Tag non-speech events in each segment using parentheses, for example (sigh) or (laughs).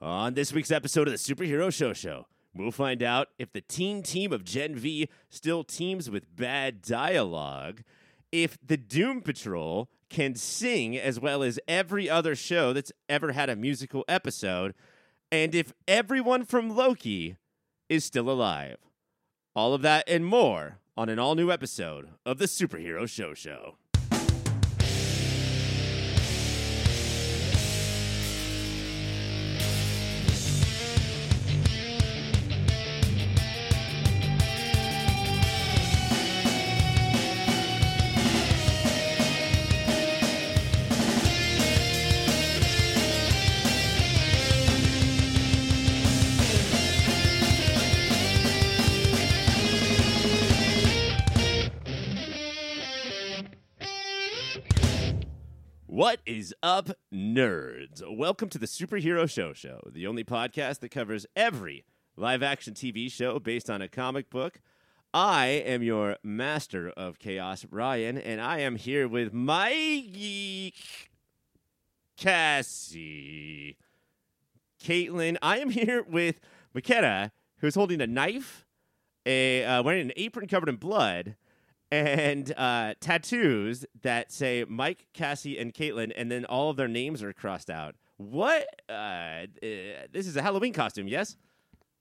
On this week's episode of the Superhero Show Show, we'll find out if the teen team of Gen V still teams with bad dialogue, if the Doom Patrol can sing as well as every other show that's ever had a musical episode, and if everyone from Loki is still alive. All of that and more on an all new episode of the Superhero Show Show. What is up, nerds? Welcome to the Superhero Show Show, the only podcast that covers every live action TV show based on a comic book. I am your master of chaos, Ryan, and I am here with Mike, Cassie, Caitlin. I am here with Mackenna, who's holding a knife, a uh, wearing an apron covered in blood, and uh, tattoos that say Mike, Cassie, and Caitlin, and then all of their names are crossed out. What? Uh, uh, this is a Halloween costume, yes?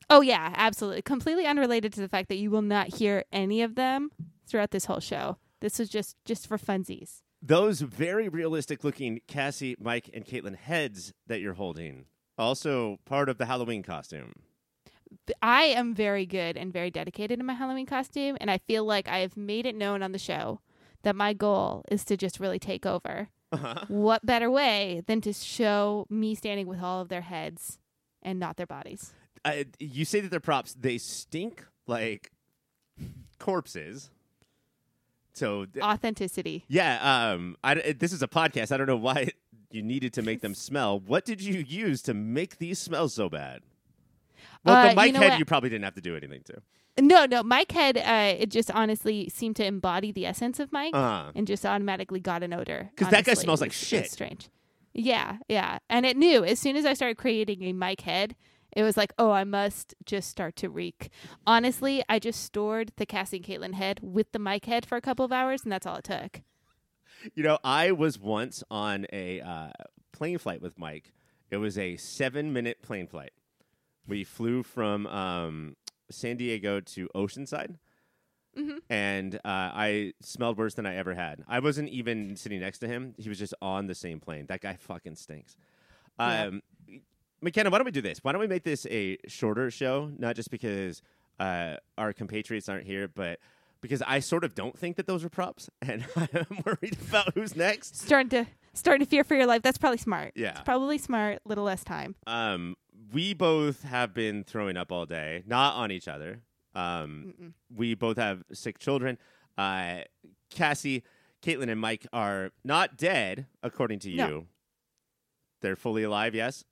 Oh yeah, absolutely. Completely unrelated to the fact that you will not hear any of them throughout this whole show. This was just just for funsies. Those very realistic looking Cassie, Mike, and Caitlin heads that you're holding, also part of the Halloween costume. I am very good and very dedicated in my Halloween costume, and I feel like I have made it known on the show that my goal is to just really take over. Uh-huh. What better way than to show me standing with all of their heads and not their bodies? Uh, you say that they're props. They stink like corpses. So th- Authenticity. yeah, um, I, this is a podcast. I don't know why (laughs) you needed to make them smell. What did you use to make these smell so bad? Well, Uh, the you know head what? you probably didn't have to do anything to. No, no, Mike Head, uh, it just honestly seemed to embody the essence of Mike. Uh, and just automatically got an odor. Because that guy honestly. smells It like was- it shit. was strange. Yeah, yeah. And it knew as soon as I started creating a Mike head, it was like, oh, I must just start to reek. Honestly, I just stored the Cassie and Caitlin head with the Mike head for a couple of hours, and that's all it took. you know, I was once on a uh, plane flight with Mike. It was a seven minute plane flight. We flew from um, San Diego to Oceanside. Mhm. And uh, I smelled worse than I ever had. I wasn't even sitting next to him. He was just on the same plane. That guy fucking stinks. Yeah. Um, Mackenna, why don't we do this? Why don't we make this a shorter show? Not just because uh, our compatriots aren't here, but because I sort of don't think that those are props, (laughs) and I'm worried about who's next. Starting to starting to fear for your life. That's probably smart. Yeah. It's probably smart. Little less time. Um, we both have been throwing up all day, not on each other. Um, Mm-mm. we both have sick children. Uh, Cassie, Caitlin, and Mike are not dead, according to you. No. They're fully alive. Yes.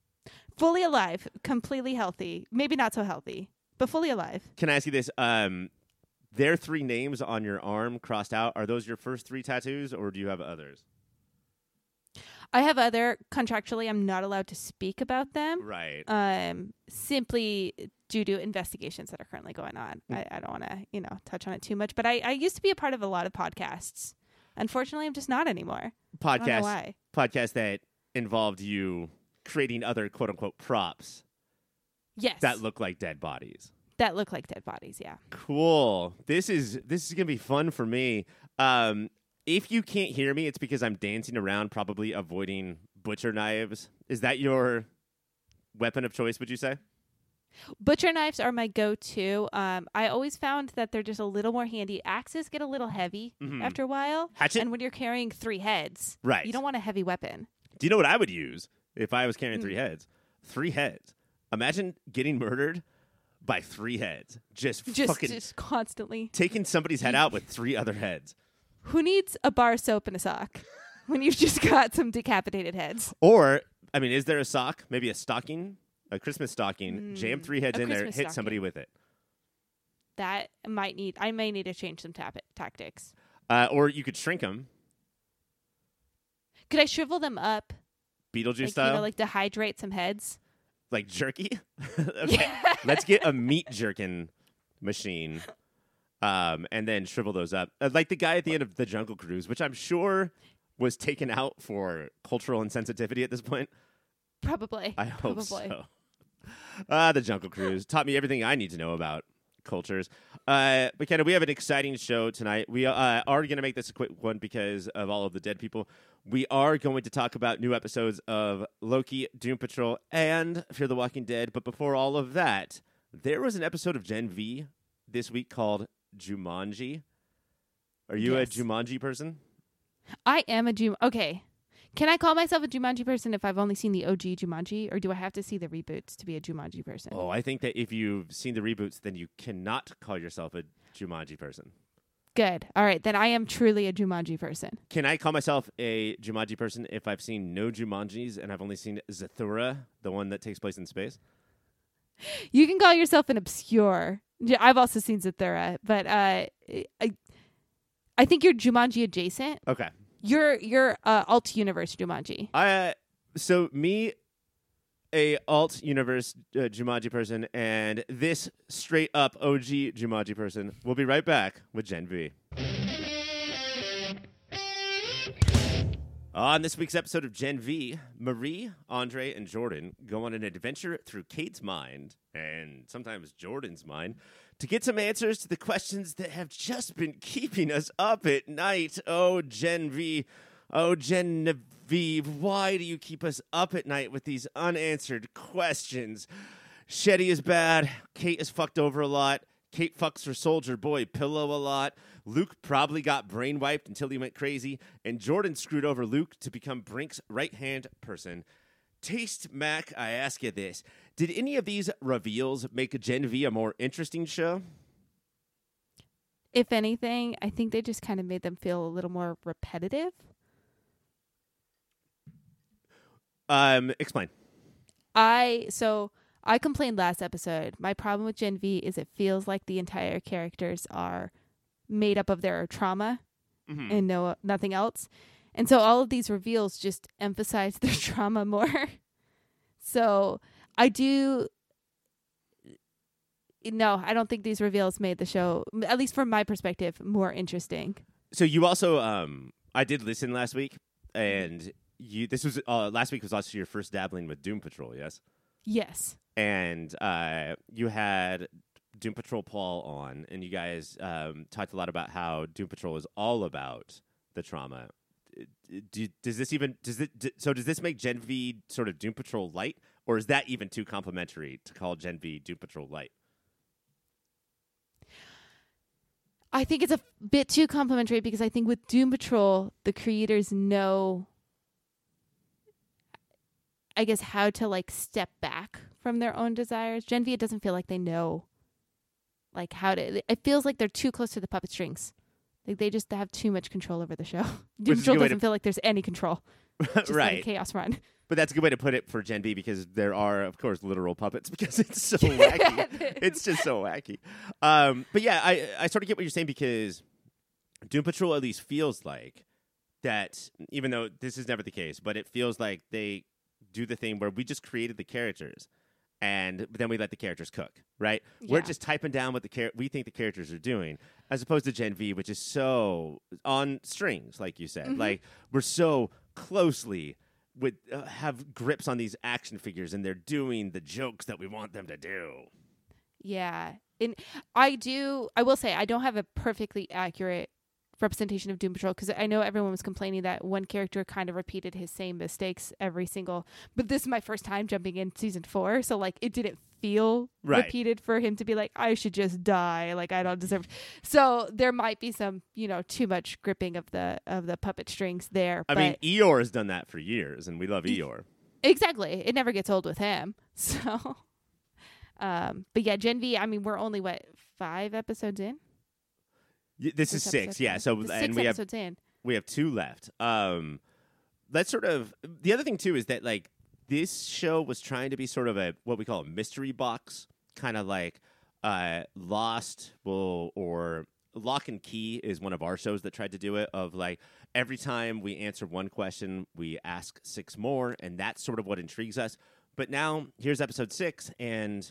Fully alive, completely healthy. Maybe not so healthy, but fully alive. Can I ask you this? Um, their three names on your arm crossed out. Are those your first three tattoos, or do you have others? I have other contractually. I'm not allowed to speak about them. Right. um, simply due to investigations that are currently going on. Mm. I, I don't want to, you know, touch on it too much, but I, I used to be a part of a lot of podcasts. Unfortunately, I'm just not anymore. I don't know Podcast. why. Podcast that involved you creating other quote unquote props Yes, that look like dead bodies. that look like dead bodies. Yeah. Cool. This is this is gonna be fun for me. Um, if you can't hear me, it's because I'm dancing around, probably avoiding butcher knives. Is that your weapon of choice? Would you say? Butcher knives are my go-to. Um, I always found that they're just a little more handy. Axes get a little heavy Mhm. after a while, Hatchet. and when you're carrying three heads, right. you don't want a heavy weapon. Do you know what I would use if I was carrying Hmm. three heads? Three heads. Imagine getting murdered by three heads. Just, Just, fucking just constantly. taking somebody's head (laughs) out with three other heads. Who needs a bar of soap and a sock (laughs) when you've just got some decapitated heads? Or, I mean, is there a sock? Maybe a stocking? A Christmas stocking. Jam Mm, three heads in there, Christmas hit somebody with it. that might need I may need to change some tap- tactics. Uh, or you could shrink them, Could I shrivel them up, Beetlejuice like style. you know, like dehydrate some heads? like jerky. (laughs) (laughs) okay, let's get a meat jerkin machine, um, and then shrivel those up, uh, like the guy at the end of the Jungle Cruise, which I'm sure was taken out for cultural insensitivity at this point. Probably. I hope Probably. so. Ah, the Jungle Cruise taught me everything I need to know about cultures. Uh, Mackenna, we have an exciting show tonight. We uh, are going to make this a quick one because of all of the dead people. We are going to talk about new episodes of Loki, Doom Patrol, and Fear the Walking Dead. But before all of that, there was an episode of Gen V this week called Jumanji. Are you Yes. a Jumanji person? I am a Jum. Okay. Can I call myself a Jumanji person if I've only seen the OG Jumanji, or do I have to see the reboots to be a Jumanji person? Oh, I think that if you've seen the reboots, then you cannot call yourself a Jumanji person. Good. All right, then I am truly a Jumanji person. Can I call myself a Jumanji person if I've seen no Jumanjis and I've only seen Zathura, the one that takes place in space? You can call yourself an obscure. Yeah, I've also seen Zathura, but uh, I, I think you're Jumanji adjacent. Okay. You're you're uh, alt universe Jumanji. I uh, so me, a alt universe uh, Jumanji person, and this straight up OG Jumanji person. We'll be right back with Gen V. On this week's episode of Gen V, Marie, Andre, and Jordan go on an adventure through Cate's mind and sometimes Jordan's mind to get some answers to the questions that have just been keeping us up at night. Oh, Gen V. Oh, Genevieve, why do you keep us up at night with these unanswered questions? Shetty is bad. Cate is fucked over a lot. Cate fucks her soldier boy Pillow a lot. Luke probably got brainwiped until he went crazy. And Jordan screwed over Luke to become Brink's right hand person. Taste Mac, I ask you this. Did any of these reveals make Gen V a more interesting show? If anything, I think they just kind of made them feel a little more repetitive. Um, explain. I so I complained last episode. My problem with Gen V is it feels like the entire characters are made up of their trauma Mhm. and no nothing else. And so all of these reveals just emphasize (laughs) their trauma more. so I do no, I don't think these reveals made the show, at least from my perspective, more interesting. So you also, um, I did listen last week, and you. This was uh, last week was also your first dabbling with Doom Patrol, yes? Yes. And uh, you had Doom Patrol Paul on, and you guys um, talked a lot about how Doom Patrol is all about the trauma. Do, does this even does it so does this make Gen V sort of Doom Patrol light, or is that even too complimentary to call Gen V Doom Patrol light? I think it's a bit too complimentary because I think with Doom Patrol, the creators know, I guess, how to like step back from their own desires. Gen V, it doesn't feel like they know, like how to. It feels like they're too close to the puppet strings. Like they just have too much control over the show. (laughs) Doom Patrol doesn't to- feel like there's any control. (laughs) Right. chaos run. But that's a good way to put it for Gen V because there are, of course, literal puppets (laughs) because it's so wacky. it's just so wacky. Um, but yeah, I I sort of get what you're saying because Doom Patrol at least feels like that, even though this is never the case, but it feels like they do the thing where we just created the characters. And then we let the characters cook, right? We're just typing down what the char- we think the characters are doing, as opposed to Gen V, which is so on strings, like you said. Like we're so closely with uh, have grips on these action figures, and they're doing the jokes that we want them to do. Yeah. And I do I will say I don't have a perfectly accurate representation of Doom Patrol because I know everyone was complaining that one character kind of repeated his same mistakes every single but this is my first time jumping in season 4 so like it didn't feel Right. repeated for him to be like I should just die like I don't deserve so there might be some you know too much gripping of the of the puppet strings there I mean, Eeyore has done that for years, and we love Eeyore. Exactly. It never gets old with him. (laughs) So um but yeah, Gen V, I mean we're only what, five episodes in? This is six, yeah. So Six and we have episodes in. we have two left. Um, let's sort of the other thing too is that like this show was trying to be sort of a what we call a mystery box, kind of like uh, Lost will or Locke and Key is one of our shows that tried to do it. Of like every time we answer one question, we ask six more, and that's sort of what intrigues us. But now here's episode six, and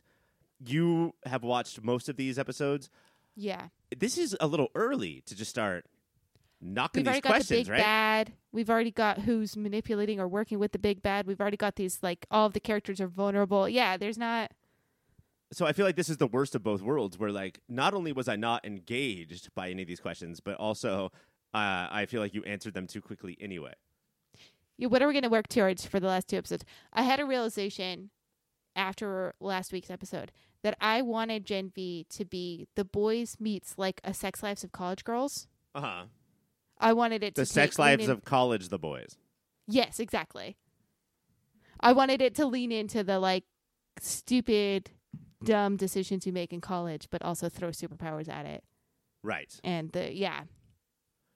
you have watched most of these episodes. Yeah. This is a little early to just start knocking We've already these got the questions, big right? bad. We've already got who's manipulating or working with the big bad. We've already got these like all of the characters are vulnerable. Yeah, there's not So I feel like this is the worst of both worlds, where like not only was I not engaged by any of these questions, but also uh, I feel like you answered them too quickly anyway. Yeah, what are we going to work towards for the last two episodes? I had a realization after last week's episode that I wanted Gen V to be the boys meets like a sex lives of college girls. Uh huh. I wanted it to The sex take- lives in- of college, the boys. Yes, exactly. I wanted it to lean into the like stupid, dumb decisions you make in college, but also throw superpowers at it. Right. And the yeah,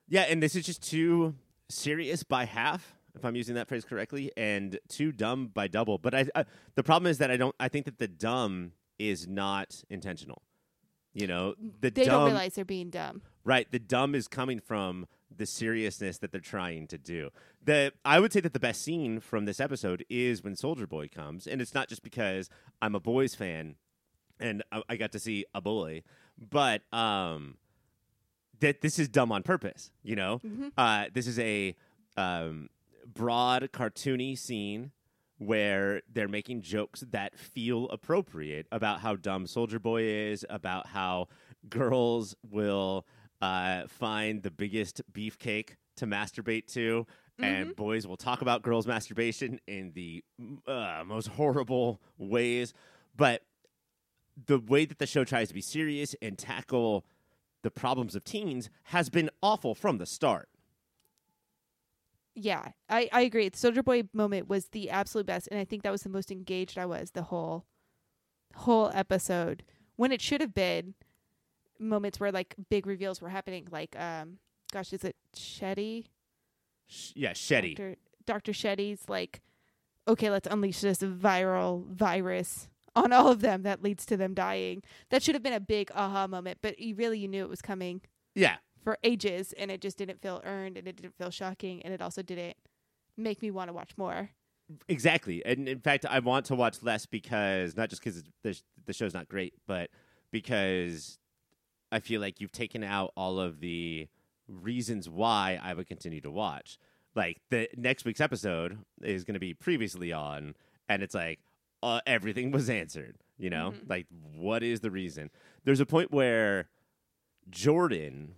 Yeah, and this is just too serious by half, if I'm using that phrase correctly, and too dumb by double. But I, I the problem is that I don't. I think that the dumb is not intentional. You know, the they dumb, don't realize they're being dumb. right? The dumb is coming from the seriousness that they're trying to do. The I would say that the best scene from this episode is when Soldier Boy comes, and it's not just because I'm a boys fan and I, I got to see a boy, but um, that this is dumb on purpose. You know, Mhm. uh, this is a um, broad, cartoony scene where they're making jokes that feel appropriate about how dumb Soldier Boy is, about how girls will uh, find the biggest beefcake to masturbate to, and boys will talk about girls' masturbation in the uh, most horrible ways. But the way that the show tries to be serious and tackle the problems of teens has been awful from the start. Yeah, I, I agree. The Soldier Boy moment was the absolute best, and I think that was the most engaged I was the whole whole episode. When it should have been moments where like big reveals were happening, like um, gosh, is it Shetty? Sh- yeah, Shetty. Dr. Dr. Shetty's like, okay, let's unleash this viral virus on all of them that leads to them dying. That should have been a big aha moment, but you really you knew it was coming Yeah, for ages and it just didn't feel earned and it didn't feel shocking and it also didn't make me want to watch more. exactly. And in fact, I want to watch less because not just because the sh- the show's not great, but because I feel like you've taken out all of the reasons why I would continue to watch. Like the next week's episode is going to be previously on, and it's like uh, everything was answered. You know, Mhm. like what is the reason? There's a point where Jordan,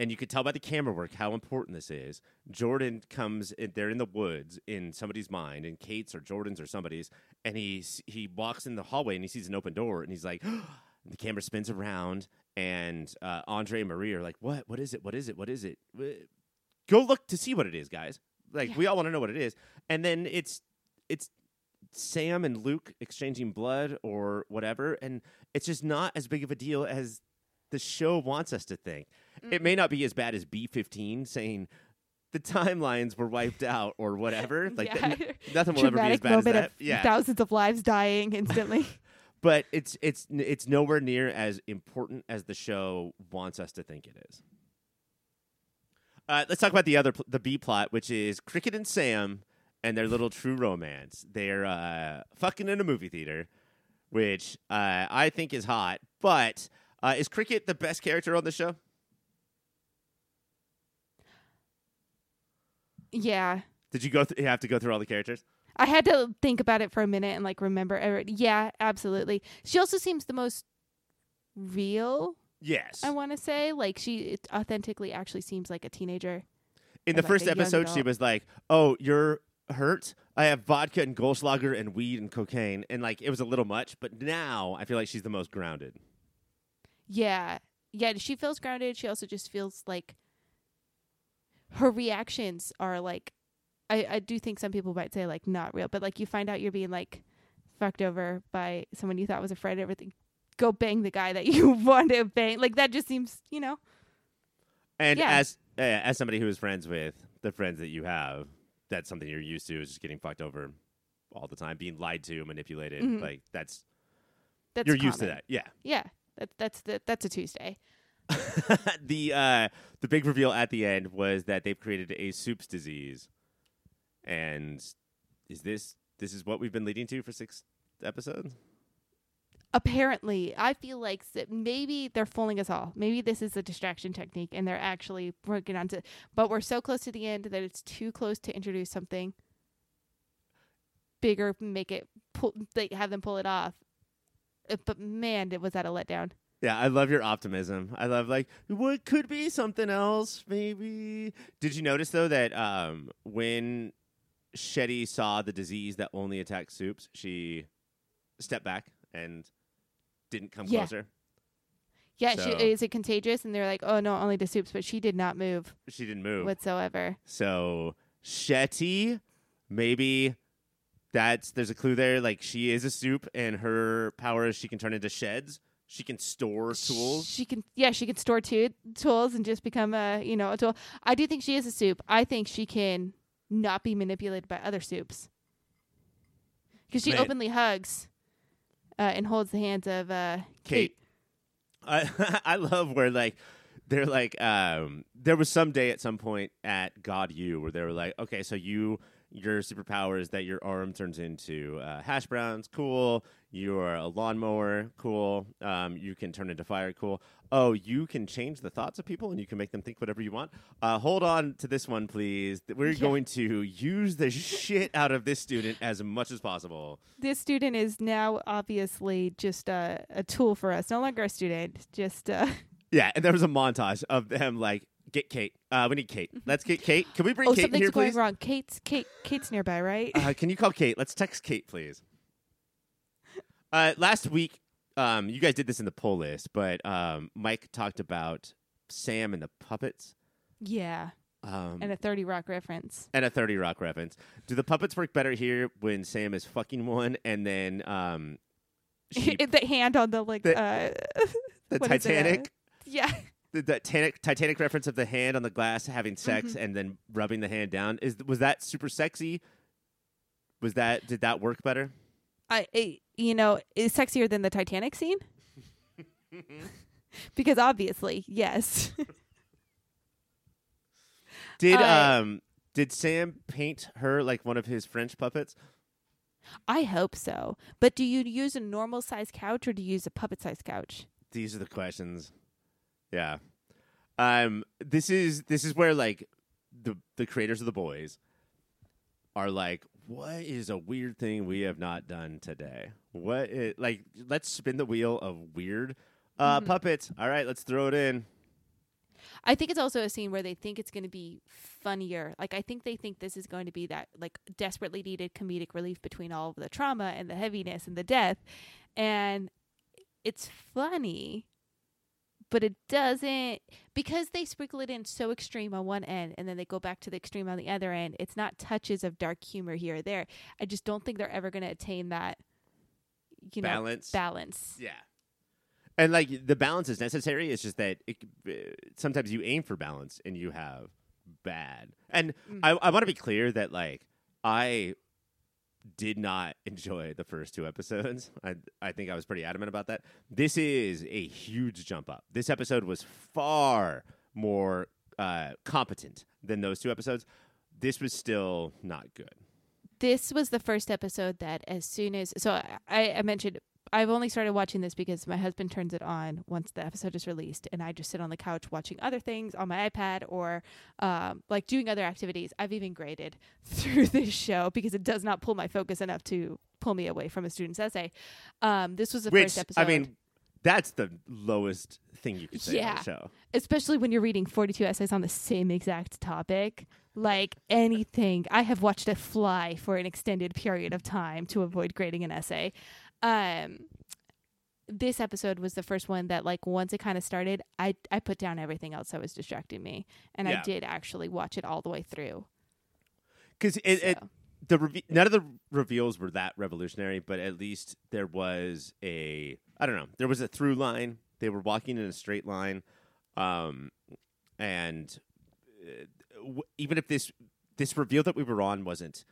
and you could tell by the camera work how important this is. Jordan comes, in, they're in the woods in somebody's mind, in Cate's or Jordan's or somebody's, and he he walks in the hallway and he sees an open door, and he's like, (gasps) the camera spins around, and uh, Andre and Marie are like, "What? What is it? What is it? What is it? Go look to see what it is, guys. Like Yeah. we all want to know what it is." And then it's it's Sam and Luke exchanging blood or whatever, and it's just not as big of a deal as the show wants us to think. It may not be as bad as B fifteen saying the timelines were wiped out or whatever. (laughs) Like yeah. nothing will ever be as bad as that. of Yeah, thousands of lives dying instantly. (laughs) but it's it's it's nowhere near as important as the show wants us to think it is. Uh, let's talk about the other pl- the B plot, which is Cricket and Sam and their little true romance. They're uh, fucking in a movie theater, which uh, I think is hot. But uh, is Cricket the best character on the show? Yeah. Did you go? Th- you have to go through all the characters? I had to think about it for a minute and like remember every- yeah, absolutely. She also seems the most real, Yes. I want to say. Like she it authentically actually seems like a teenager. In the like first episode, she was like, "Oh, you're hurt. I have vodka and Goldschlager and weed and cocaine," and like it was a little much. But now I feel like she's the most grounded. Yeah. Yeah, she feels grounded. She also just feels like her reactions are like I, I do think some people might say like not real, but like you find out you're being like fucked over by someone you thought was a friend, everything go bang the guy that (laughs) you want to bang. Like that just seems, you know. And Yeah. as uh, as somebody who is friends with the friends that you have, that's something you're used to is just getting fucked over all the time, being lied to, manipulated. Mhm. Like that's That's you're used to that. Yeah. Yeah. That that's the that's a Tuesday. (laughs) the uh, the big reveal at the end was that they've created a soups disease, and is this this is what we've been leading to for six episodes. apparently i feel like maybe they're fooling us all. Maybe this is a distraction technique and they're actually working on to but we're so close to the end that it's too close to introduce something bigger make it pull have them pull it off. But man it was that a letdown Yeah, I love your optimism. I love like what could be something else, maybe. Did you notice though that um, when Shetty saw the disease that only attacks soups, she stepped back and didn't come Yeah. closer. yeah So- she, is it contagious and they're like oh no only the soups but she did not move She didn't move. whatsoever So Shetty, maybe that's there's a clue there. Like she is a soup, and her power is she can turn into sheds. She can store tools. She can, yeah, she can store two tools and just become a, you know, a tool. I do think she is a soup. I think she can not be manipulated by other soups because she Man. openly hugs uh, and holds the hands of uh, Cate. Cate. I (laughs) I love where like they're like um there was some day at some point at God U where they were like, okay, so you your superpower is that your arm turns into uh, hash browns, cool. You're a lawnmower, cool. Um, you can turn into fire, cool. Oh, you can change the thoughts of people and you can make them think whatever you want. Uh, hold on to this one, please. We're Yeah. going to use the shit out of this student as much as possible. This student is now obviously just a, a tool for us. No longer a student. Just uh, (laughs) Yeah, and there was a montage of them like, get Cate. Uh, we need Cate. Let's get Cate. Can we bring oh, Cate something's here, going please? wrong. Cate's Cate. Cate's nearby, right? Uh, can you call Cate? Let's text Cate, please. (laughs) Uh, last week, um, you guys did this in the pull list, but um, Mike talked about Sam and the puppets. yeah, Um, and a Thirty Rock reference. and a 30 Rock reference. Do the puppets work better here when Sam is fucking one and then um, (laughs) she, the hand on the like The- uh, (laughs) the what is it, uh, Titanic? yeah. The, the Titanic, Titanic reference of the hand on the glass having sex Mm-hmm. and then rubbing the hand down is was that super sexy? Was that did that work better? I, I you know is sexier than the Titanic scene (laughs) because obviously yes (laughs) Did Uh, um did Sam paint her like one of his French puppets? I hope so but do you use a normal size couch or do you use a puppet size couch These are the questions. Yeah. Um this is this is where like the the creators of the boys are like what is a weird thing we have not done today? What is, like let's spin the wheel of weird uh Mhm. puppets. All right, let's throw it in. I think it's also a scene where they think it's going to be funnier. Like I think they think this is going to be that like desperately needed comedic relief between all of the trauma and the heaviness and the death. And it's funny, but it doesn't because they sprinkle it in so extreme on one end and then they go back to the extreme on the other end. It's not touches of dark humor here or there. I just don't think they're ever going to attain that you know Balance. balance. Yeah. And like the balance is necessary. It's just that it, sometimes you aim for balance and you have bad. And Mm. I, I want to be clear that like I did not enjoy the first two episodes. (laughs) I I think I was pretty adamant about that. This is a huge jump up. This episode was far more uh, competent than those two episodes. This was still not good. this was the first episode that as soon as so I, I mentioned I've only started watching this because my husband turns it on once the episode is released, and I just sit on the couch watching other things on my iPad or um, like doing other activities. I've even graded (laughs) through this show because it does not pull my focus enough to pull me away from a student's essay. Um, this was the Which first episode. I mean, that's the lowest thing you could say on Yeah. the show. especially when you're reading 42 essays on the same exact topic. Like anything, I have watched a fly for an extended period of time to avoid grading an essay. Um, this episode was the first one that, like, once it kind of started, I I put down everything else that was distracting me, and Yeah. I did actually watch it all the way through. Because it, it the reve- none of the reveals were that revolutionary, but at least there was a I don't know there was a through line. They were walking in a straight line, um, and uh, w- even if this this reveal that we were on wasn't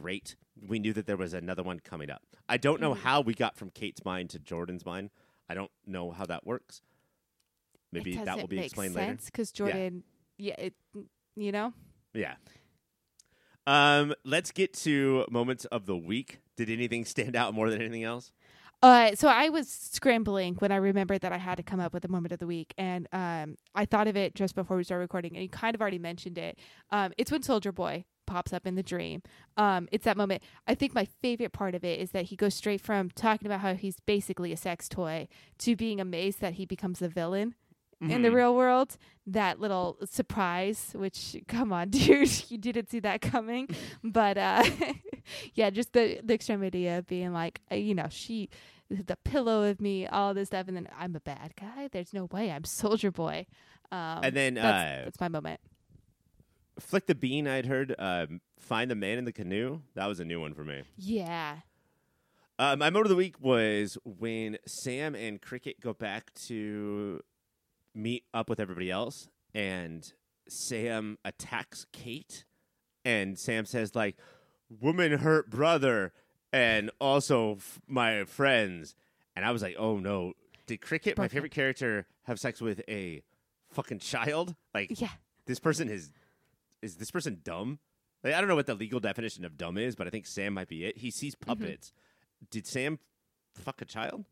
great, we knew that there was another one coming up. I don't know Mhm. how we got from Cate's mind to Jordan's mind. I don't know how that works. Maybe that will be explained sense because Jordan, yeah, it, you know. Yeah. Um, let's get to moments of the week. Did anything (laughs) stand out more than anything else? Uh, so I was scrambling when I remembered that I had to come up with a moment of the week, and um, I thought of it just before we started recording, and you kind of already mentioned it. Um, it's when Soldier Boy pops up in the dream. Um, it's that moment. I think my favorite part of it is that he goes straight from talking about how he's basically a sex toy to being amazed that he becomes a villain in the Mhm. real world. That little surprise, which come on, (laughs) dude, you didn't see that coming. but uh, (laughs) yeah, just the the extremity of being like, uh, you know, she, the pillow of me, all this stuff, and then I'm a bad guy. There's no way I'm Soldier Boy. Um, And then, that's, uh, that's my moment. Flick the bean. I'd heard. Um, find the man in the canoe. That was a new one for me. Yeah. Uh, my moment of the week was when Sam and Cricket go back to meet up with everybody else, and Sam attacks Cate, and Sam says like, "Woman hurt brother," and also f- my friends, and I was like, "Oh no!" Did Cricket, my favorite character, have sex with a fucking child? Like Yeah. this person is is this person dumb? Like, I don't know what the legal definition of dumb is, but I think Sam might be it. He sees Mm-hmm. puppets. Did Sam fuck a child?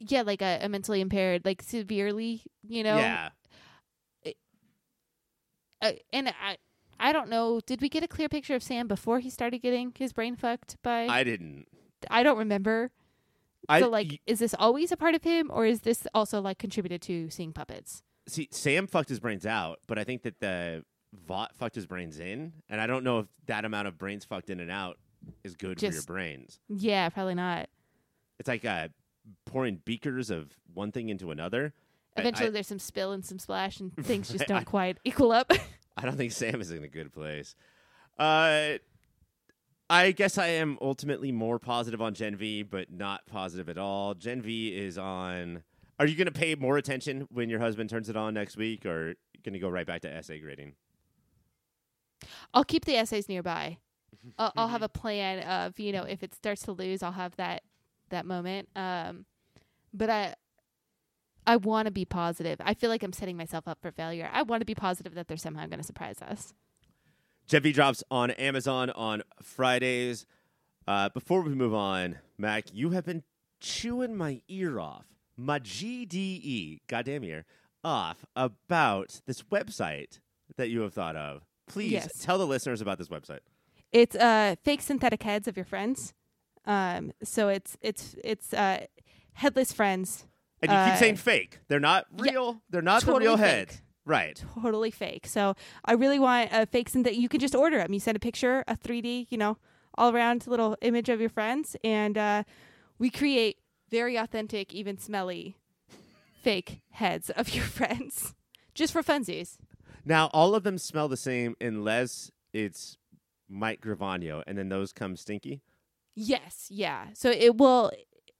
Yeah, like a, a mentally impaired, like severely, you know. yeah. Uh, and I, I don't know. Did we get a clear picture of Sam before he started getting his brain fucked by? I didn't. I don't remember. I so like, y- is this always a part of him, or is this also like contributed to seeing puppets? See Sam fucked his brains out, but I think that the Vought fucked his brains in, and I don't know if that amount of brains fucked in and out is good for your brains. Yeah, probably not. It's like uh, pouring beakers of one thing into another. Eventually, I, there's some spill and some splash, and (laughs) things just don't I- quite equal up. (laughs) I don't think Sam is in a good place. Uh, I guess I am ultimately more positive on Gen V, but not positive at all. Gen V is on. Are you going to pay more attention when your husband turns it on next week, or going to go right back to essay grading? I'll keep the essays nearby. (laughs) I'll, I'll have a plan of you know if it starts to lose, I'll have that that moment. Um, but I I want to be positive. I feel like I'm setting myself up for failure. I want to be positive that they're somehow going to surprise us. V drops on Amazon on Fridays. Uh, before we move on, Mac, you have been chewing my ear off, my GDE, goddamn ear, off about this website that you have thought of. Please Yes. tell the listeners about this website. It's uh fake synthetic heads of your friends. Um, so it's it's it's uh headless friends. And you keep Uh, saying fake. They're not yeah, real. They're not the real fake. heads. Right. totally fake. So I really want a fake synth that you can just order them. You send a picture, a 3D, you know, all around little image of your friends, and uh, we create very authentic, even smelly, fake heads of your (laughs) friends, just for funsies. Now, all of them smell the same unless it's Mike Gravano, and then those come stinky. Yes, yeah. So it will,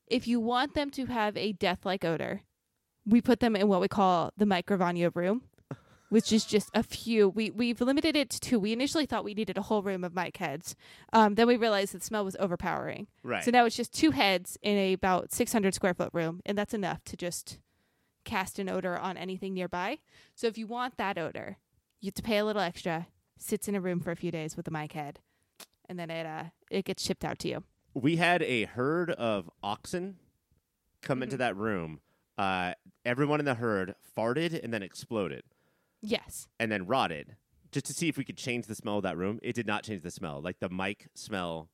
if you want them to have a death-like odor, we put them in what we call the Mike Gravano room. Which is just a few. We we've limited it to two. We initially thought we needed a whole room of Mike heads. Um, then we realized the smell was overpowering. Right. So now it's just two heads in a about 600 square foot room, and that's enough to just cast an odor on anything nearby. So if you want that odor, you have to pay a little extra. Sits in a room for a few days with the Mike head, and then it uh it gets shipped out to you. we had a herd of oxen come into Mhm. that room. Uh, everyone in the herd farted and then exploded Yes. and then rotted just to see if we could change the smell of that room. It did not change the smell. Like the Mike smell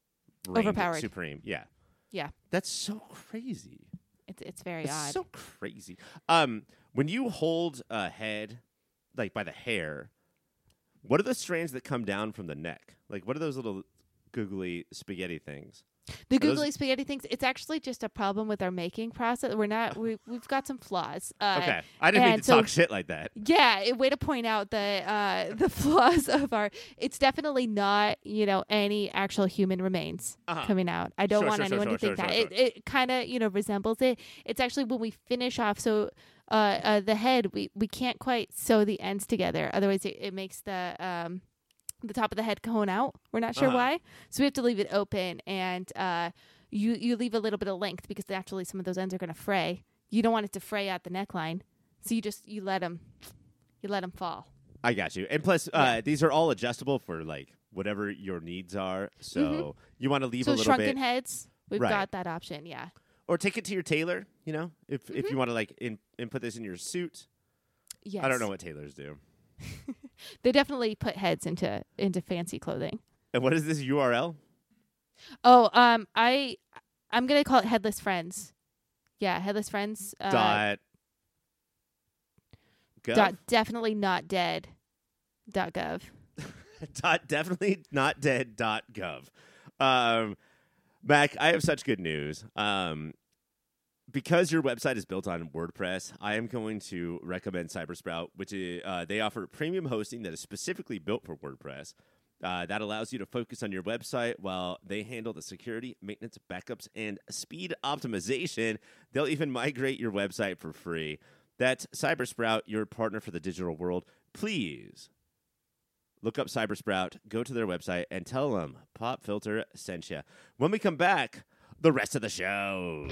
Overpowered. supreme. Yeah. Yeah. That's so crazy. It's it's very It's odd. so crazy. Um, when you hold a head like by the hair, what are the strands that come down from the neck? Like what are those little googly spaghetti things? The are those- googly spaghetti things. It's actually just a problem with our making process. We're not. We we've got some flaws. Uh, Okay. I didn't mean to so- talk shit like that. Yeah, a way to point out the uh, (laughs) the flaws of our. It's definitely not you know any actual human remains Uh-huh. coming out. I don't Sure, want sure, anyone sure, to think that it it kind of you know resembles it. It's actually when we finish off. So uh, uh the head we we can't quite sew the ends together. Otherwise it, it makes the um the top of the head cone out. We're not sure Uh-huh. why. So we have to leave it open and uh you you leave a little bit of length because naturally some of those ends are going to fray. You don't want it to fray at the neckline. So you just you let them you let them fall. I got you. And plus, uh, Yeah. these are all adjustable for like whatever your needs are. So you want to leave Mm-hmm. so a little shrunken bit, heads, we've Right. got that option. Yeah. or take it to your tailor. You know, if if Mm-hmm. you want to like in, input this in your suit. Yes. I don't know what tailors do. (laughs) They definitely put heads into into fancy clothing. And what is this URL? Oh, um, I I'm gonna call it Headless Friends. Yeah, Headless Friends. Uh, dot. Gov? dot definitely not dead. Dot gov. (laughs) dot definitely not dead dot gov. Um, Mac, I have such good news. Um, because your website is built on WordPress, I am going to recommend Cybersprout, which is, uh, they offer premium hosting that is specifically built for WordPress. Uh, that allows you to focus on your website while they handle the security, maintenance, backups, and speed optimization. They'll even migrate your website for free. That's Cybersprout, your partner for the digital world. Please look up Cybersprout, go to their website, and tell them Pop Filter sent you. When we come back, the rest of the show.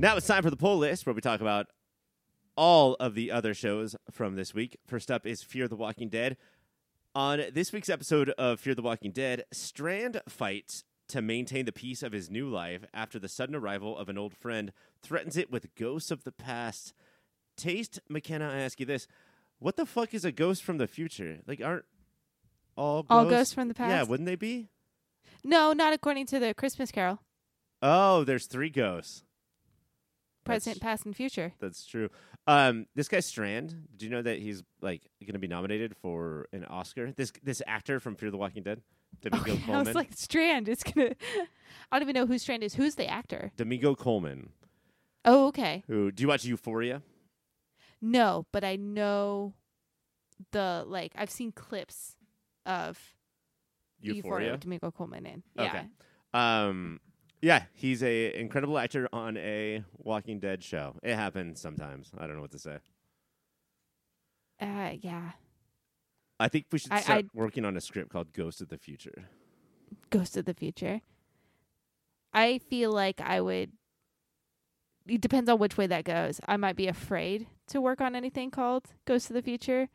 Now it's time for the pull list where we talk about all of the other shows from this week. First up is Fear the Walking Dead. On this week's episode of Fear the Walking Dead, Strand fights to maintain the peace of his new life after the sudden arrival of an old friend threatens it with ghosts of the past. Taste Mackenna, I ask you this: What the fuck is a ghost from the future? Like, aren't all All ghosts? ghosts from the past. Yeah, wouldn't they be? No, not according to the Christmas Carol. Oh, there's three ghosts. That's- Present, past, and future. That's true. Um, this guy Strand. Do you know that he's like going to be nominated for an Oscar? This this actor from Fear the Walking Dead, Domingo Okay, I was like Strand. It's gonna. (laughs) I don't even know who Strand is. Who's the actor? Domingo Coleman. Oh, okay. Who do you watch Euphoria? No, but I know the like. I've seen clips of Euphoria. with Domingo Coleman in. Yeah. Okay. Um, yeah, he's a incredible actor on a Walking Dead show. It happens sometimes. I don't know what to say. Uh, yeah. I think we should I- start I- working on a script called Ghost of the Future. Ghost of the Future. I feel like I would. It depends on which way that goes. I might be afraid to work on anything called Ghost of the Future,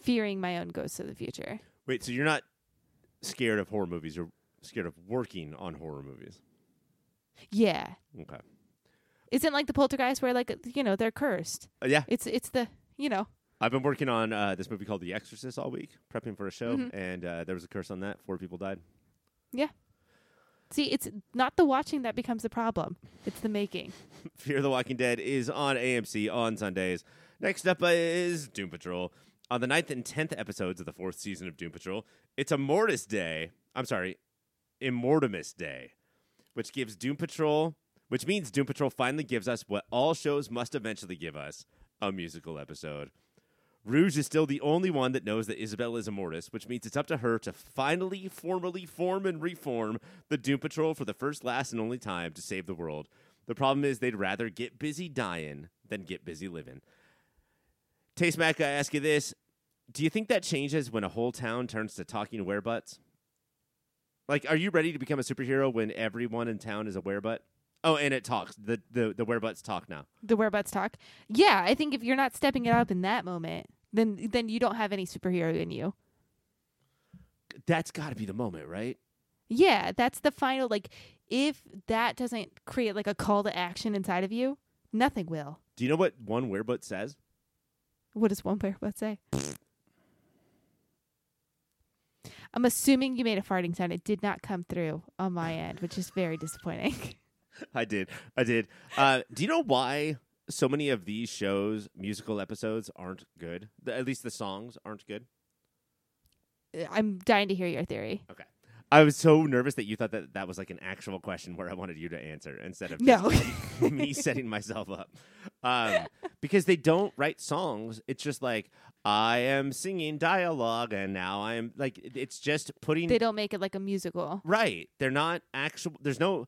fearing my own Ghost of the Future. Wait, so you're not scared of horror movies? You're scared of working on horror movies? Yeah. Okay. Isn't like the poltergeist where like you know they're cursed. Uh, yeah, It's it's the you know I've been working on uh, this movie called The Exorcist all week, prepping for a show, Mhm. and uh, there was a curse on that. Four people died. Yeah. See it's not the watching that becomes the problem. It's the making. (laughs) Fear the Walking Dead is on AMC on Sundays. Next up is Doom Patrol. On the ninth and tenth episodes of the fourth season of Doom Patrol, it's a Mortis Day. I'm sorry, Immortimus Day, which gives Doom Patrol, which means Doom Patrol finally gives us what all shows must eventually give us a musical episode. Rouge is still the only one that knows that Isabel is Immortus, which means it's up to her to finally formally form and reform the Doom Patrol for the first, last, and only time to save the world. The problem is they'd rather get busy dying than get busy living. Taste Mac, I ask you this. Do you think that changes when a whole town turns to talking werebutts? Like, are you ready to become a superhero when everyone in town is a werebutt? Oh, and it talks. The the the werebutts talk now. The werebutts talk. Yeah, I think if you're not stepping it up in that moment, then then you don't have any superhero in you. That's got to be the moment, right? Yeah, that's the final like if that doesn't create like a call to action inside of you, nothing will. Do you know what one werebutt says? What does one werebutt say? (laughs) I'm assuming you made a farting sound. It did not come through on my end, which is very disappointing. (laughs) I did. I did. Uh, do you know why so many of these shows, musical episodes, aren't good? The, at least the songs aren't good. I'm dying to hear your theory. Okay. I was so nervous that you thought that that was like an actual question where I wanted you to answer instead of No. just me setting myself up. Um, (laughs) because they don't write songs. It's just like I am singing dialogue, and now I'm like it's just putting they don't make it like a musical. right. They're not actual. There's no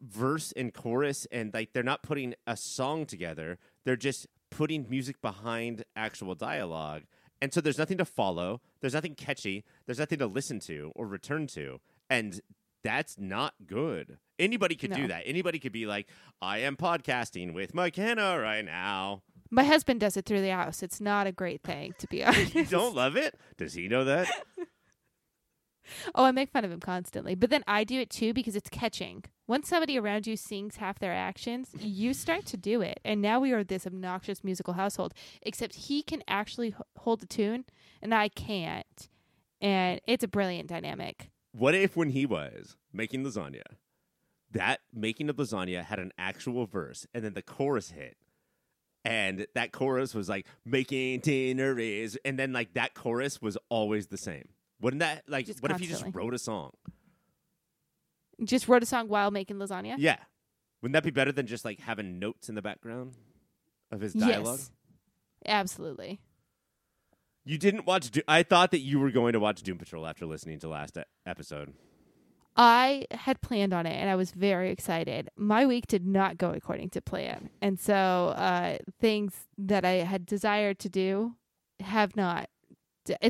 verse and chorus, and like they're not putting a song together. They're just putting music behind actual dialogue. And so there's nothing to follow. There's nothing catchy. There's nothing to listen to or return to. And that's not good. Anybody could do that. Anybody could be like, I am podcasting with Mackenna right now. My husband does it through the house. It's not a great thing, to be honest. (laughs) You don't love it? Does he know that? (laughs) Oh, I make fun of him constantly. But then I do it too because it's catching. Once somebody around you sings half their actions, you start to do it. And now we are this obnoxious musical household, except he can actually h- hold a tune and I can't. And it's a brilliant dynamic. What if when he was making lasagna, that making of lasagna had an actual verse and then the chorus hit? And that chorus was like making dinner is and then like that chorus was always the same. Wouldn't that like Just what if you just constantly. wrote a song? Just wrote a song while making lasagna. Yeah. Wouldn't that be better than just like having notes in the background of his dialogue? Yes. Absolutely. You didn't watch Do- I thought that you were going to watch Doom Patrol after listening to last e- episode. I had planned on it and I was very excited. My week did not go according to plan. And so uh, things that I had desired to do have not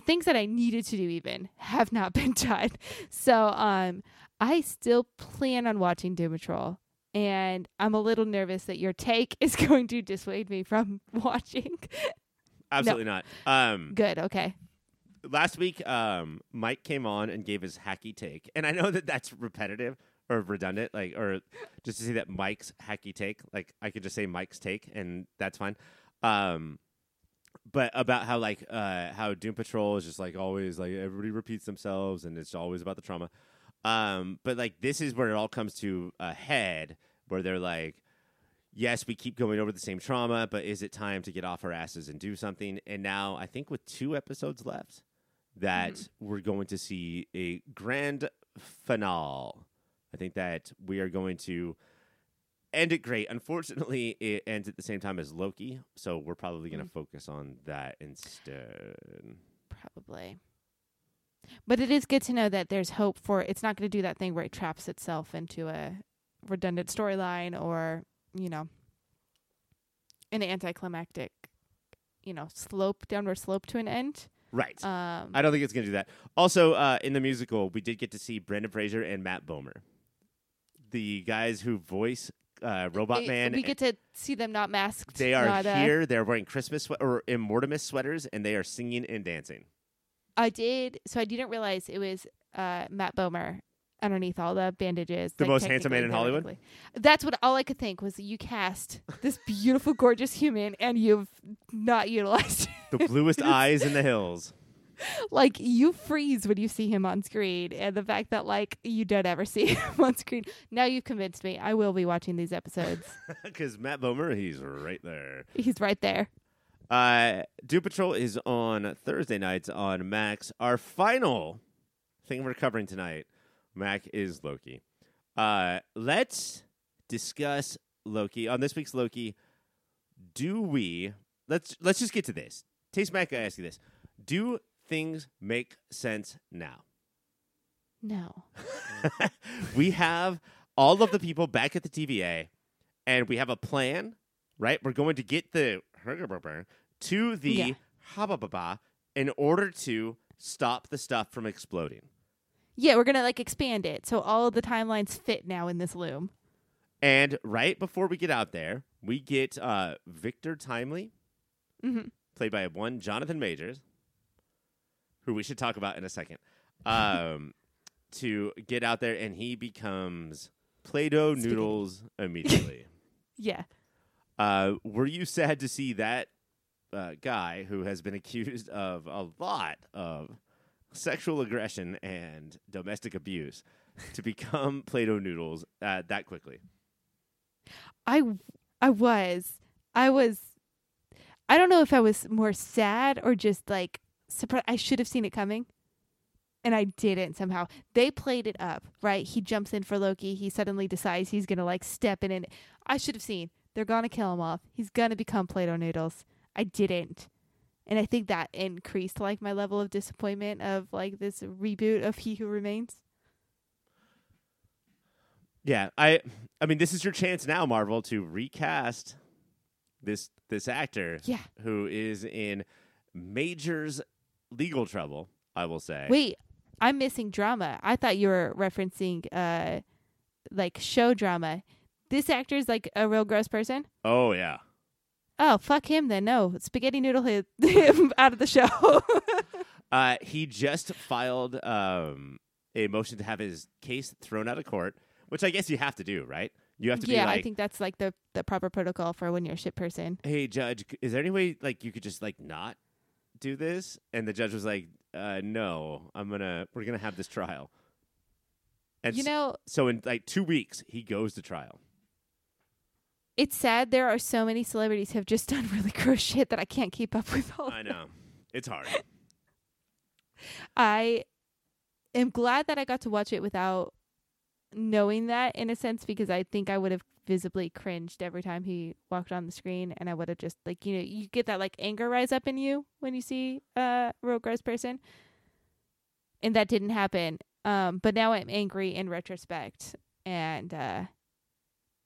things that I needed to do even have not (laughs) been done. So um I still plan on watching Doom Patrol and I'm a little nervous that your take (laughs) is going to dissuade me from (laughs) watching. Absolutely not. Um Good, okay. last week um Mike came on and gave his hacky take. And I know that that's repetitive or redundant like or just to say that Mike's hacky take, like I could just say Mike's take and that's fine. Um but about how like uh how Doom Patrol is just like always like everybody repeats themselves and it's always about the trauma. Um but like this is where it all comes to a head where they're like yes, we keep going over the same trauma, but is it time to get off our asses and do something? And now I think with two episodes left, that we're going to see a grand finale. I think that we are going to end it great. Unfortunately, it ends at the same time as Loki, so we're probably going to focus on that instead. Probably. But it is good to know that there's hope for it's not going to do that thing where it traps itself into a redundant storyline or, you know, an anticlimactic, you know, slope, downward slope to an end. Right. Um, I don't think it's going to do that. Also, uh, in the musical, we did get to see Brendan Fraser and Matt Bomer, the guys who voice uh, Robot it- Man. We get to see them not masked. They are not, uh, here. They're wearing Christmas swe- or Immortimus sweaters, and they are singing and dancing. I did. So I didn't realize it was uh, Matt Bomer underneath all the bandages. The like, most handsome man in Hollywood? That's what all I could think was you cast this beautiful, gorgeous human, and you've not utilized. The bluest (laughs) eyes in the hills. Like you freeze when you see him on screen, and the fact that like you don't ever see (laughs) him on screen. Now you've convinced me. I will be watching these episodes. (laughs) Because Matt Bomer, he's right there. He's right there. Uh, Doom Patrol is on Thursday nights on Max. Our final thing we're covering tonight, Mac, is Loki. Uh, let's discuss Loki on this week's Loki. Do we? Let's let's just get to this. Taste Mac, I ask you this: Do things make sense now? No. (laughs) we have all of the people back at the TVA, and we have a plan, right? We're going to get the to the Yeah. Habababa in order to stop the stuff from exploding. Yeah, we're gonna like expand it so all of the timelines fit now in this loom. And right before we get out there, we get uh, Victor Timely, hmm played by one Jonathan Majors, who we should talk about in a second, um, to get out there, and he becomes Play-Doh noodles immediately. (laughs) Yeah. Uh, were you sad to see that uh, guy who has been accused of a lot of sexual aggression and domestic abuse to become (laughs) Play-Doh noodles uh, that quickly? I I was I was I don't know if I was more sad or just like surprised. I should have seen it coming, and I didn't somehow. They played it up right. He jumps in for Loki. He suddenly decides he's gonna like step in, and I should have seen. They're gonna kill him off. He's gonna become Play-Doh noodles. I didn't. And I think that increased like my level of disappointment of like this reboot of He Who Remains. Yeah, I I mean this is your chance now, Marvel, to recast this this actor Yeah. who is in majors legal trouble, I will say. Wait, I'm missing drama. I thought you were referencing uh like show drama. This actor is like a real gross person. Oh yeah. Oh, fuck him then. No, spaghetti noodle him (laughs) out of the show. (laughs) Uh, he just filed um, a motion to have his case thrown out of court, which I guess you have to do, right? You have to yeah, be like, I think that's like the the proper protocol for when you're a shit person. "Hey, judge, is there any way like you could just like not do this?" And the judge was like, uh, "No, I'm gonna we're gonna have this trial." And You know, so in like two weeks, he goes to trial. it's sad there are so many celebrities who have just (laughs) done really gross shit that I can't keep up with all. I know it's hard. (laughs) I am glad that I got to watch it without knowing that in a sense because I think I would have visibly cringed every time he walked on the screen and I would have just like you know you get that like anger rise up in you when you see a real gross person. And that didn't happen. Um but now I'm angry in retrospect and uh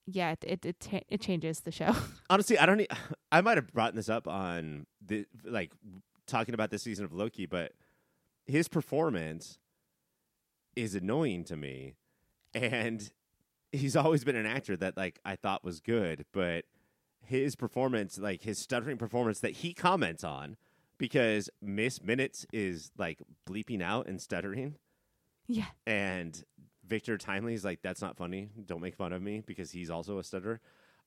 yeah it it it, it changes the show. (laughs) Honestly, I don't. (sighs) I might have brought this up on the like talking about this season of Loki, but his performance is annoying to me, and he's always been an actor that like I thought was good, but his performance, like his stuttering performance that he comments on, because Miss Minutes is like bleeping out and stuttering, yeah and Victor Timely is like, "That's not funny. Don't make fun of me," because he's also a stutterer.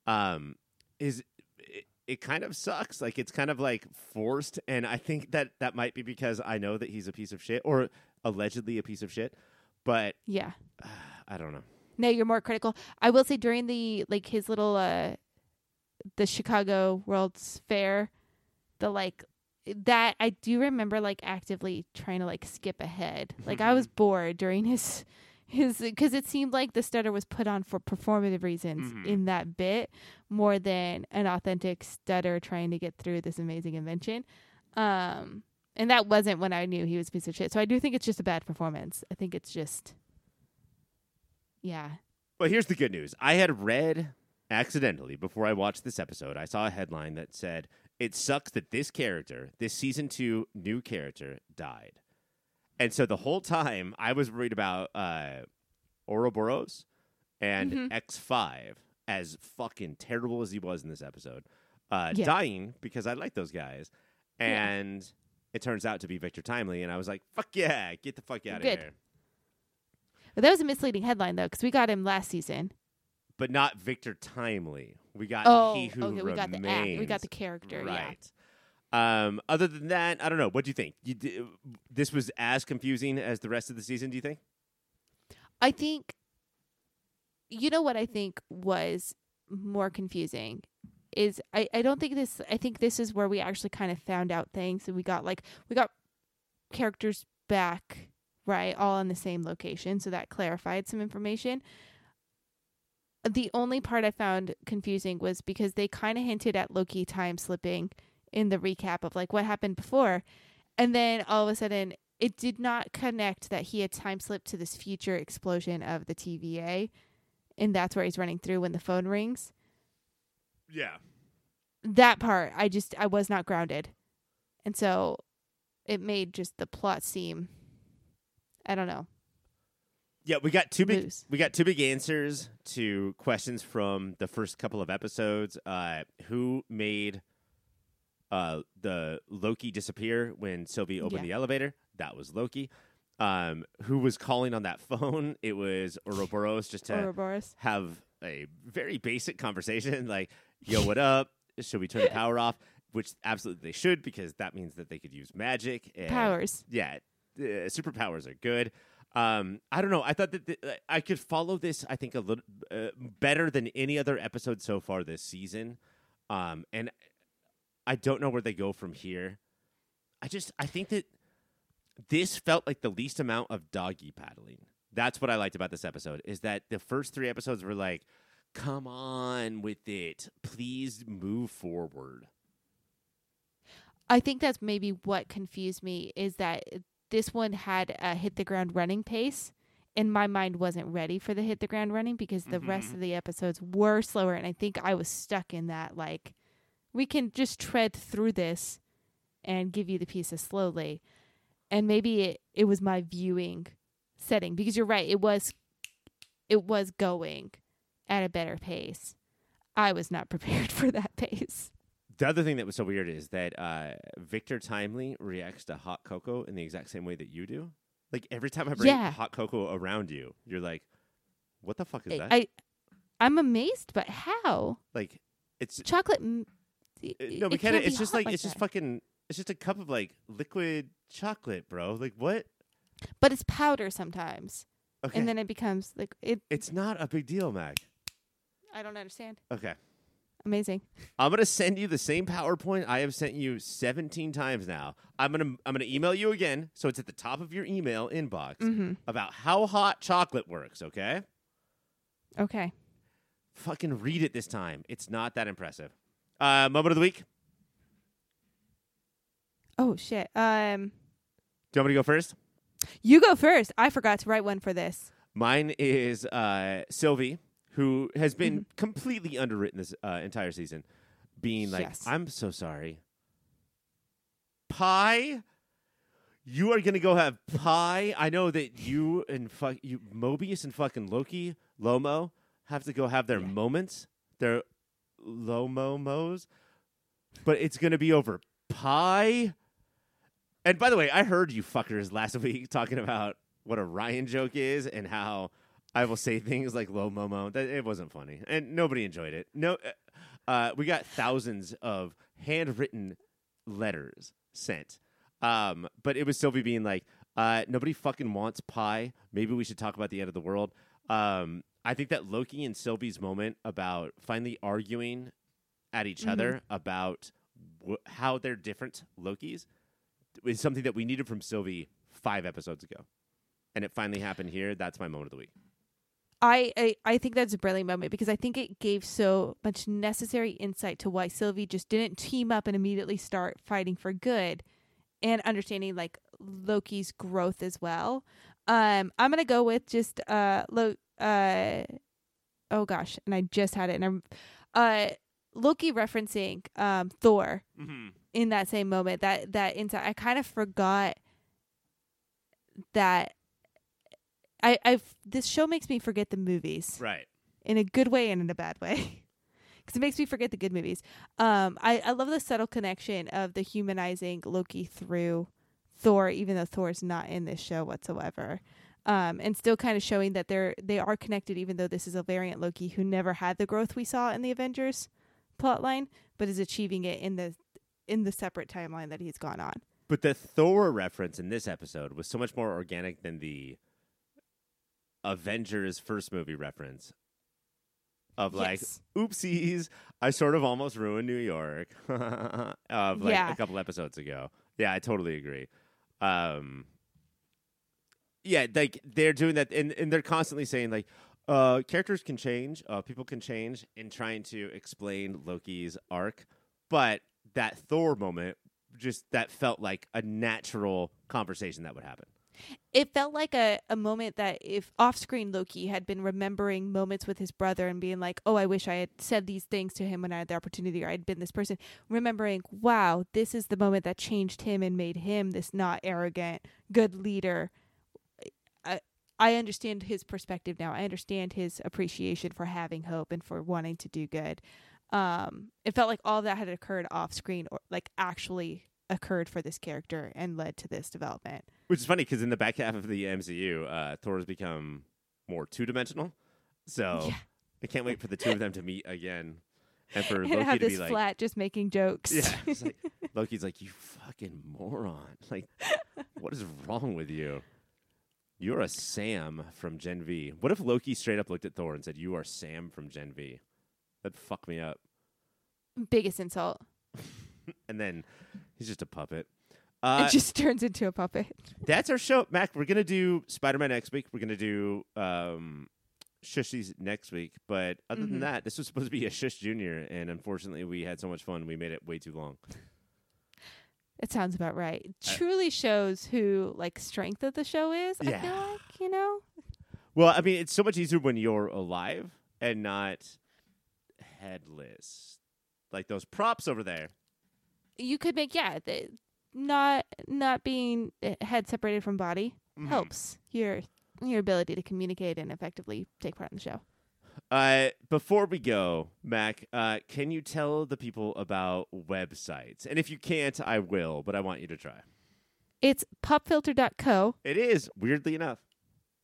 Um, is it, it kind of sucks. Like it's kind of like forced, and I think that that might be because I know that he's a piece of shit or allegedly a piece of shit. But yeah I don't know. No, you're more critical. I will say during the like his little uh the Chicago World's Fair, the like that I do remember like actively trying to like skip ahead. Like I was bored during his his because it seemed like the stutter was put on for performative reasons Mhm. in that bit more than an authentic stutter trying to get through this amazing invention. Um and that wasn't when I knew he was a piece of shit. So I do think it's just a bad performance. I think it's just yeah. Well, here's the good news. I had read accidentally before I watched this episode. I saw a headline that said, "It sucks that this character, this season two new character, died." And so the whole time I was worried about uh, Ouroboros and Mhm. X5 as fucking terrible as he was in this episode, uh, Yeah. dying because I like those guys, Yeah. and it turns out to be Victor Timely, and I was like, "Fuck yeah, get the fuck out of here!" But that was a misleading headline though, because we got him last season. But not Victor Timely. We got Oh, he who okay. We got the act. We got the character. Yeah. Right. Um, other than that, I don't know. What do you think? You d- this was as confusing as the rest of the season. Do you think? I think. You know what I think was more confusing is I, I don't think this I think this is where we actually kind of found out things and we got like we got characters back right all in the same location so that clarified some information. The only part I found confusing was because they kind of hinted at Loki time slipping in the recap of like what happened before and then all of a sudden it did not connect that he had time slipped to this future explosion of the TVA and that's where he's running through when the phone rings Yeah. that part I just I was not grounded. And so it made just the plot seem I don't know. Yeah, we got two big we got two big answers to questions from the first couple of episodes. Uh, who made uh, the Loki disappear when Sylvie opened Yeah. the elevator? That was Loki. Um, who was calling on that (laughs) phone? It was Ouroboros just to Ouroboros. have a very basic conversation (laughs) like, yo, what up? Should we turn the power off? Which absolutely they should because that means that they could use magic. And, Powers. Yeah, uh, superpowers are good. Um, I don't know. I thought that th- uh, I could follow this. I think a little uh, better than any other episode so far this season. Um, and I don't know where they go from here. I just I think that this felt like the least amount of doggy paddling. That's what I liked about this episode is that the first three episodes were like, come on with it. Please move forward. I think that's maybe what confused me is that this one had a hit the ground running pace and my mind wasn't ready for the hit the ground running because the rest Mhm. of the episodes were slower and I think I was stuck in that like we can just tread through this and give you the pieces slowly. And maybe it, it was my viewing setting because you're right, it was it was going at a better pace. I was not (laughs) prepared for that pace. The other thing that was so weird is that uh, Victor Timely reacts to hot cocoa in the exact same way that you do. Like every time I bring Yeah. hot cocoa around you, you're like, "What the fuck is I, that?" I I'm amazed, but how like it's chocolate? m- uh, no, it Mackenna. can't It's just hot like, it's just fucking. It's just a cup of like liquid chocolate, bro. Like what? But it's powder sometimes, Okay, and then it becomes like it. it's not a big deal, Mac. I don't understand. Okay. Amazing. I'm gonna send you the same PowerPoint I have sent you 17 times now. I'm gonna I'm gonna email you again, so it's at the top of your email inbox Mm-hmm. about how hot chocolate works. Okay, Okay. fucking read it this time. It's not that impressive. Uh, moment of the week. Oh shit. Um, Do you want me to go first? you go first. I forgot to write one for this. Mine is uh, Sylvie, who has been Mm-hmm. completely underwritten this uh, entire season, being like, Yes. "I'm so sorry, pie." You are gonna go have pie. I know that you and fuck you, Mobius and fucking Loki, Lomo, have to go have their moments, their Lomo mos, but it's gonna be over pie. And by the way, I heard you fuckers last (laughs) week talking about what a Ryan joke is and how I will say (laughs) things like "low momo." That it wasn't funny, and nobody enjoyed it. No, uh, uh, we got thousands of handwritten letters sent, um, but it was Sylvie being like, uh, "Nobody fucking wants pie. Maybe we should talk about the end of the world." Um, I think that Loki and Sylvie's moment about finally arguing at each Mhm. other about wh- how they're different Lokis is something that we needed from Sylvie five episodes ago, and it finally happened here. That's my moment of the week. I, I I think that's a brilliant moment because I think it gave so much necessary insight to why Sylvie just didn't team up and immediately start fighting for good, and understanding like Loki's growth as well. Um, I'm gonna go with just uh Lo- uh oh gosh, and I just had it, and I'm uh Loki referencing um Thor Mm-hmm. in that same moment that that insight i kind of forgot that i i this show makes me forget the movies. Right. in a good way and in a bad way. (laughs) Because it makes me forget the good movies. Um i i love the subtle connection of the humanizing loki through thor even though thor's not in this show whatsoever. Um and still kind of showing that they're they are connected even though this is a variant loki who never had the growth we saw in the avengers plotline but is achieving it in the in the separate timeline that he's gone on. But the Thor reference in this episode was so much more organic than the Avengers first movie reference of like, Yes. oopsies, I sort of almost ruined New York (laughs) of like Yeah. a couple episodes ago. Yeah, I totally agree. Um, yeah, like they're doing that, and, and they're constantly saying like, uh, characters can change, uh, people can change, in trying to explain Loki's arc, but that Thor moment just that felt like a natural conversation that would happen. It felt like a, a moment that if off screen Loki had been remembering moments with his brother and being like, Oh, I wish I had said these things to him when I had the opportunity or I'd been this person, remembering, wow, this is the moment that changed him and made him this not arrogant, good leader. I I understand his perspective now. I understand his appreciation for having hope and for wanting to do good. Um, it felt like all that had occurred off screen or like actually occurred for this character and led to this development. Which is funny because in the back half of the MCU, uh, Thor has become more two dimensional. So Yeah. I can't wait for the two of them to meet again, and for (laughs) and Loki have to this be like, flat just making jokes. yeah, (laughs) like, Loki's like, you fucking moron! Like, what is wrong with you? You're a Sam from Gen V. What if Loki straight up looked at Thor and said, "You are Sam from Gen V"? That'd fuck me up. Biggest insult. (laughs) And then he's just a puppet. Uh, it just (laughs) turns into a puppet. that's our show, Mac. We're gonna do Spider Man next week. We're gonna do um, Shushies next week. But other than Mhm. that, this was supposed to be a Shush Junior, and unfortunately, we had so much fun, we made it way too long. It sounds about right. I- Truly shows who like strength of the show is. I feel Yeah. like you know. Well, I mean, it's so much easier when you're alive and not headless, like those props over there. You could make yeah, the, not not being uh, head separated from body Mm-hmm. helps your your ability to communicate and effectively take part in the show. Uh, before we go, Mac, uh, can you tell the people about websites? And if you can't, I will, but I want you to try. It's popfilter.co. It is, weirdly enough.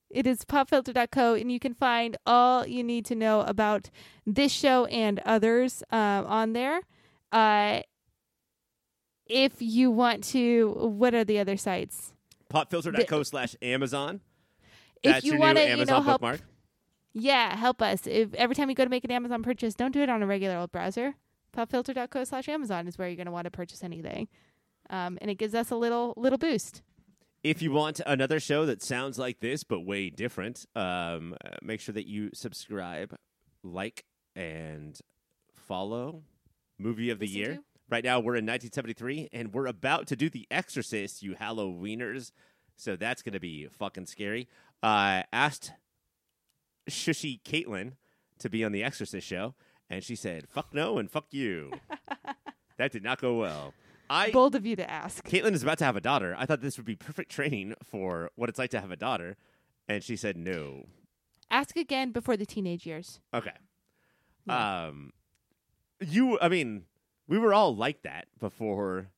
It is popfilter.co, and you can find all you need to know about this show and others uh, on there. Uh, if you want to, what are the other sites? Popfilter.co slash Amazon. If That's you your want new to, you Amazon know, help, bookmark. yeah, help us. If every time you go to make an Amazon purchase, don't do it on a regular old browser. Popfilter.co slash Amazon is where you're going to want to purchase anything, um, and it gives us a little little boost. If you want another show that sounds like this but way different, um, uh, make sure that you subscribe, like, and follow Movie of the Listen Year. to. Right now, we're in 1973, and we're about to do The Exorcist, you Halloweeners. So that's going to be fucking scary. Uh, asked Shushy Caitlin to be on The Exorcist show, and she said, fuck no and fuck you. (laughs) that did not go well. I Bold of you to ask. Caitlin is about to have a daughter. I thought this would be perfect training for what it's like to have a daughter. And she said no. Ask again before the teenage years. Okay. Yeah. Um you I mean, we were all like that before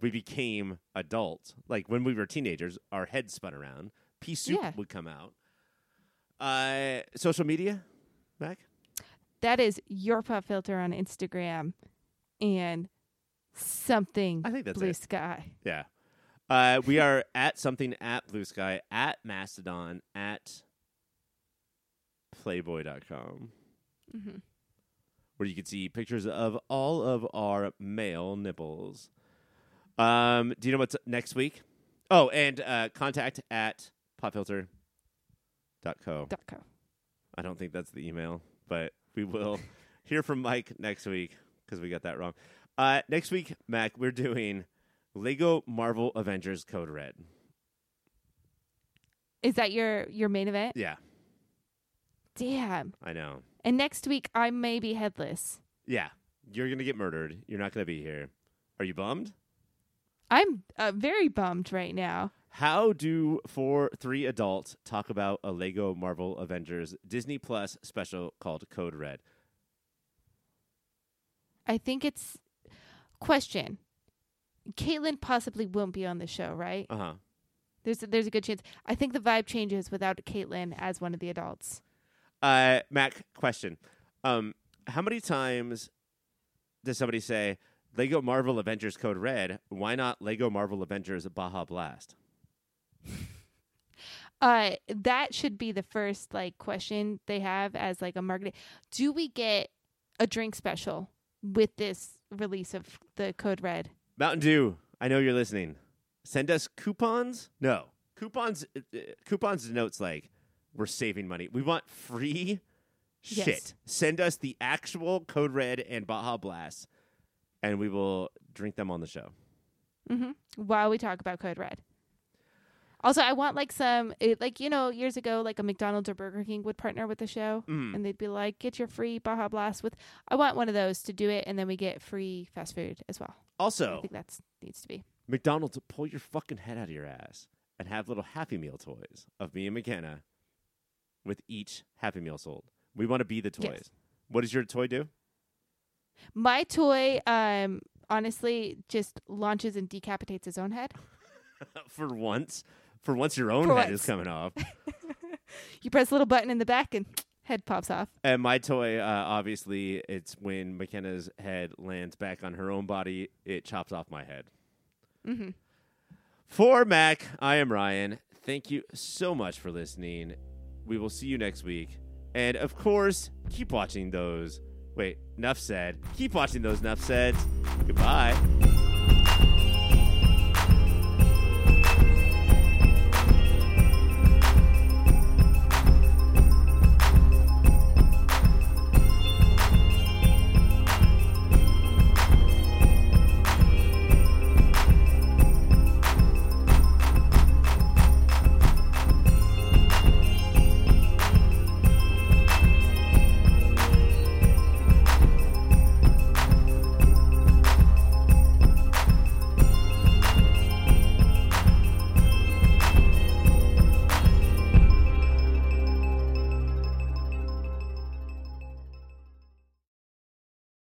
we became adults. Like when we were teenagers, our heads spun around. Pea soup Yeah. would come out. Uh social media, Mac? That is your pop filter on Instagram and something I think that's blue it. sky. Yeah. Uh, we are (laughs) at something at Bluesky, at Mastodon, at Playboy.com, hmm where you can see pictures of all of our male nipples. Um, do you know what's next week? Oh, and uh, contact at popfilter.co. Co. I don't think that's the email, but we will (laughs) hear from Mike next week because we got that wrong. Uh, next week, Mac, we're doing Lego Marvel Avengers Code Red. Is that your your main event? Yeah, Damn. I know. And next week I may be headless. Yeah, you're gonna get murdered. You're not gonna be here. Are you bummed? I'm uh, very bummed right now. How do four three adults talk about a Lego Marvel Avengers Disney Plus special called Code Red? I think it's question. Caitlin possibly won't be on the show, right? Uh huh. There's a, there's a good chance. I think the vibe changes without Caitlin as one of the adults. Uh, Mac, question. Um, how many times does somebody say Lego Marvel Avengers Code Red? Why not Lego Marvel Avengers Baja Blast? (laughs) Uh, that should be the first like question they have as like a marketing. Do we get a drink special with this release of the code red? Mountain Dew, I know you're listening. Send us coupons. No coupons. Uh, uh, coupons denotes like we're saving money. We want free Yes. shit. Send us the actual Code Red and Baja Blast, and we will drink them on the show. Mm-hmm. While we talk about code red. Also, I want like some it, like you know years ago like a McDonald's or Burger King would partner with the show Mm. and they'd be like get your free Baja Blast with. I want one of those to do it and then we get free fast food as well. Also, I think that needs to be. McDonald's, pull your fucking head out of your ass and have little Happy Meal toys of me and Mackenna with each Happy Meal sold. We want to be the toys. Yes. What does your toy do? My toy, um, honestly, just launches and decapitates his own head. (laughs) for once, for once, your own For head once. is coming off. (laughs) You press a little button in the back and head pops off. and my toy, uh, obviously, it's when Mackenna's head lands back on her own body, it chops off my head. Mm-hmm. For Mac, I am Ryan. Thank you so much for listening. We will see you next week. And of course, keep watching those. Wait, enough said. Keep watching those enough said. Goodbye.